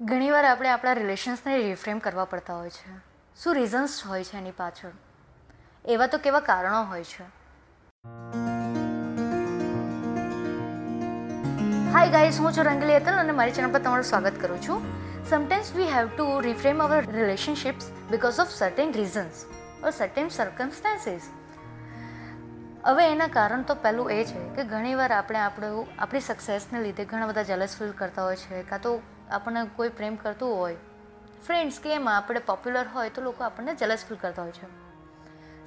ઘણીવાર આપણે આપણા રિલેશન્સને રિફ્રેમ કરવા પડતા હોય છે. શું રીઝન્સ હોય છે એની પાછળ? એવા તો કેવા કારણો હોય છે. હાય ગાઈઝ હું છું રંગલી અતલ અને મારી ચેનલ પર તમારું સ્વાગત કરું છું. Sometimes we have to reframe our relationships because of certain reasons or certain circumstances હવે એના કારણ તો પહેલું એ છે કે ઘણીવાર આપણે આપણું, આપણી સક્સેસને લીધે ઘણા બધા જેલસ ફીલ કરતા હોય છે, કાં તો આપણને કોઈ પ્રેમ કરતું હોય. ફ્રેન્ડ્સ કે એમાં આપણે પોપ્યુલર હોય તો લોકો આપણને જલસ ફીલ કરતા હોય છે.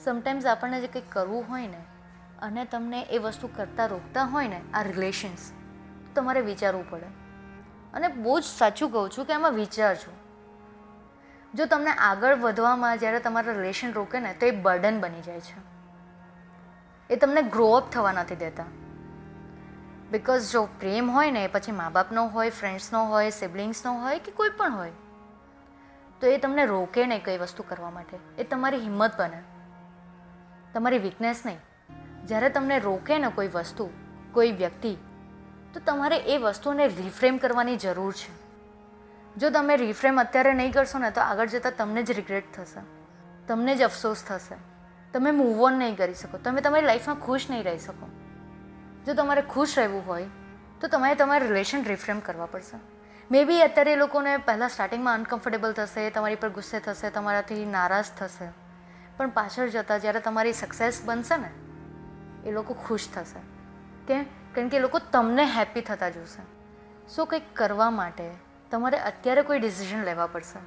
સમટાઈમ્સ આપણને જે કંઈક કરવું હોય ને, અને તમને એ વસ્તુ કરતાં રોકતા હોય ને, આ રિલેશન્સ તમારે વિચારવું પડે. અને બહુ જ સાચું કહું છું કે એમાં વિચારજો જો તમને આગળ વધવામાં જ્યારે તમારા રિલેશન રોકે ને, તો એ બર્ડન બની જાય છે. એ તમને ગ્રો અપ થવા નથી દેતા. બિકોઝ જો પ્રેમ હોય ને, પછી મા બાપનો હોય ફ્રેન્ડ્સનો હોય સિબ્લિંગ્સનો હોય કે કોઈ પણ હોય, તો એ તમને રોકે નહીં કઈ વસ્તુ કરવા માટે. એ તમારી હિંમત બને. તમારી વીકનેસ નહીં. જ્યારે તમને રોકે ને કોઈ વસ્તુ, કોઈ વ્યક્તિ, તો તમારે એ વસ્તુને રિફ્રેમ કરવાની જરૂર છે. જો તમે રિફ્રેમ અત્યારે નહીં કરશો ને, તો આગળ જતાં તમને જ રિગ્રેટ થશે. તમને જ અફસોસ થશે. તમે મૂવ ઓન નહીં કરી શકો. તમે તમારી લાઈફમાં ખુશ નહીં રહી શકો. જો તમારે ખુશ રહેવું હોય, તો તમારે તમારા રિલેશન રિફ્રેમ કરવા પડશે. મે બી અત્યારે એ લોકોને પહેલાં સ્ટાર્ટિંગમાં અનકમ્ફર્ટેબલ થશે, તમારી પર ગુસ્સે થશે, તમારાથી નારાજ થશે. પણ પાછળ જતાં જ્યારે તમારી સક્સેસ બનશે ને, એ લોકો ખુશ થશે. કેમ કારણ કે એ લોકો તમને હેપી થતા જોશે. સો કંઈક કરવા માટે તમારે અત્યારે કોઈ ડિસિઝન લેવા પડશે.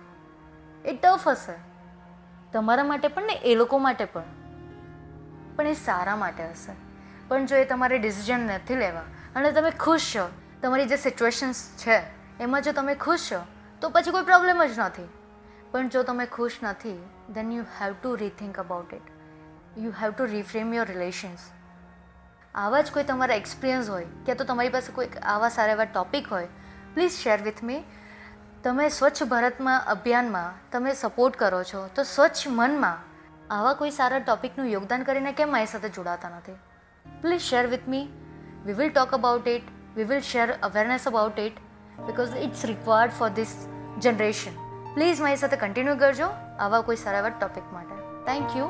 એ ટફ હશે. તમારા માટે પણ ને એ લોકો માટે પણ. પણ એ સારા માટે હશે. પણ જો એ તમારે ડિસિઝન નથી લેવા, અને તમે ખુશ છો, તમારી જે સિચ્યુએશન્સ છે, એમાં જો તમે ખુશ છો, તો પછી કોઈ પ્રોબ્લેમ જ નથી. પણ જો તમે ખુશ નથી then you have to rethink about it you have to reframe your relations આવા જ કોઈ તમારા એક્સપિરિયન્સ હોય કે તો તમારી પાસે કોઈ આવા સારા એવા ટૉપિક હોય પ્લીઝ શેર વિથ મી તમે સ્વચ્છ ભારતમાં અભિયાનમાં તમે સપોર્ટ કરો છો, તો સ્વચ્છ મનમાં આવા કોઈ સારા ટોપિકનું યોગદાન કરીને કેમ મારી સાથે જોડાતા નથી? please share with me we will talk about it we will share awareness about it because it's required for this generation please મારી સાથે કન્ટિન્યુ કરજો આવા કોઈ સારા એવા ટોપિક માટે થેન્ક યુ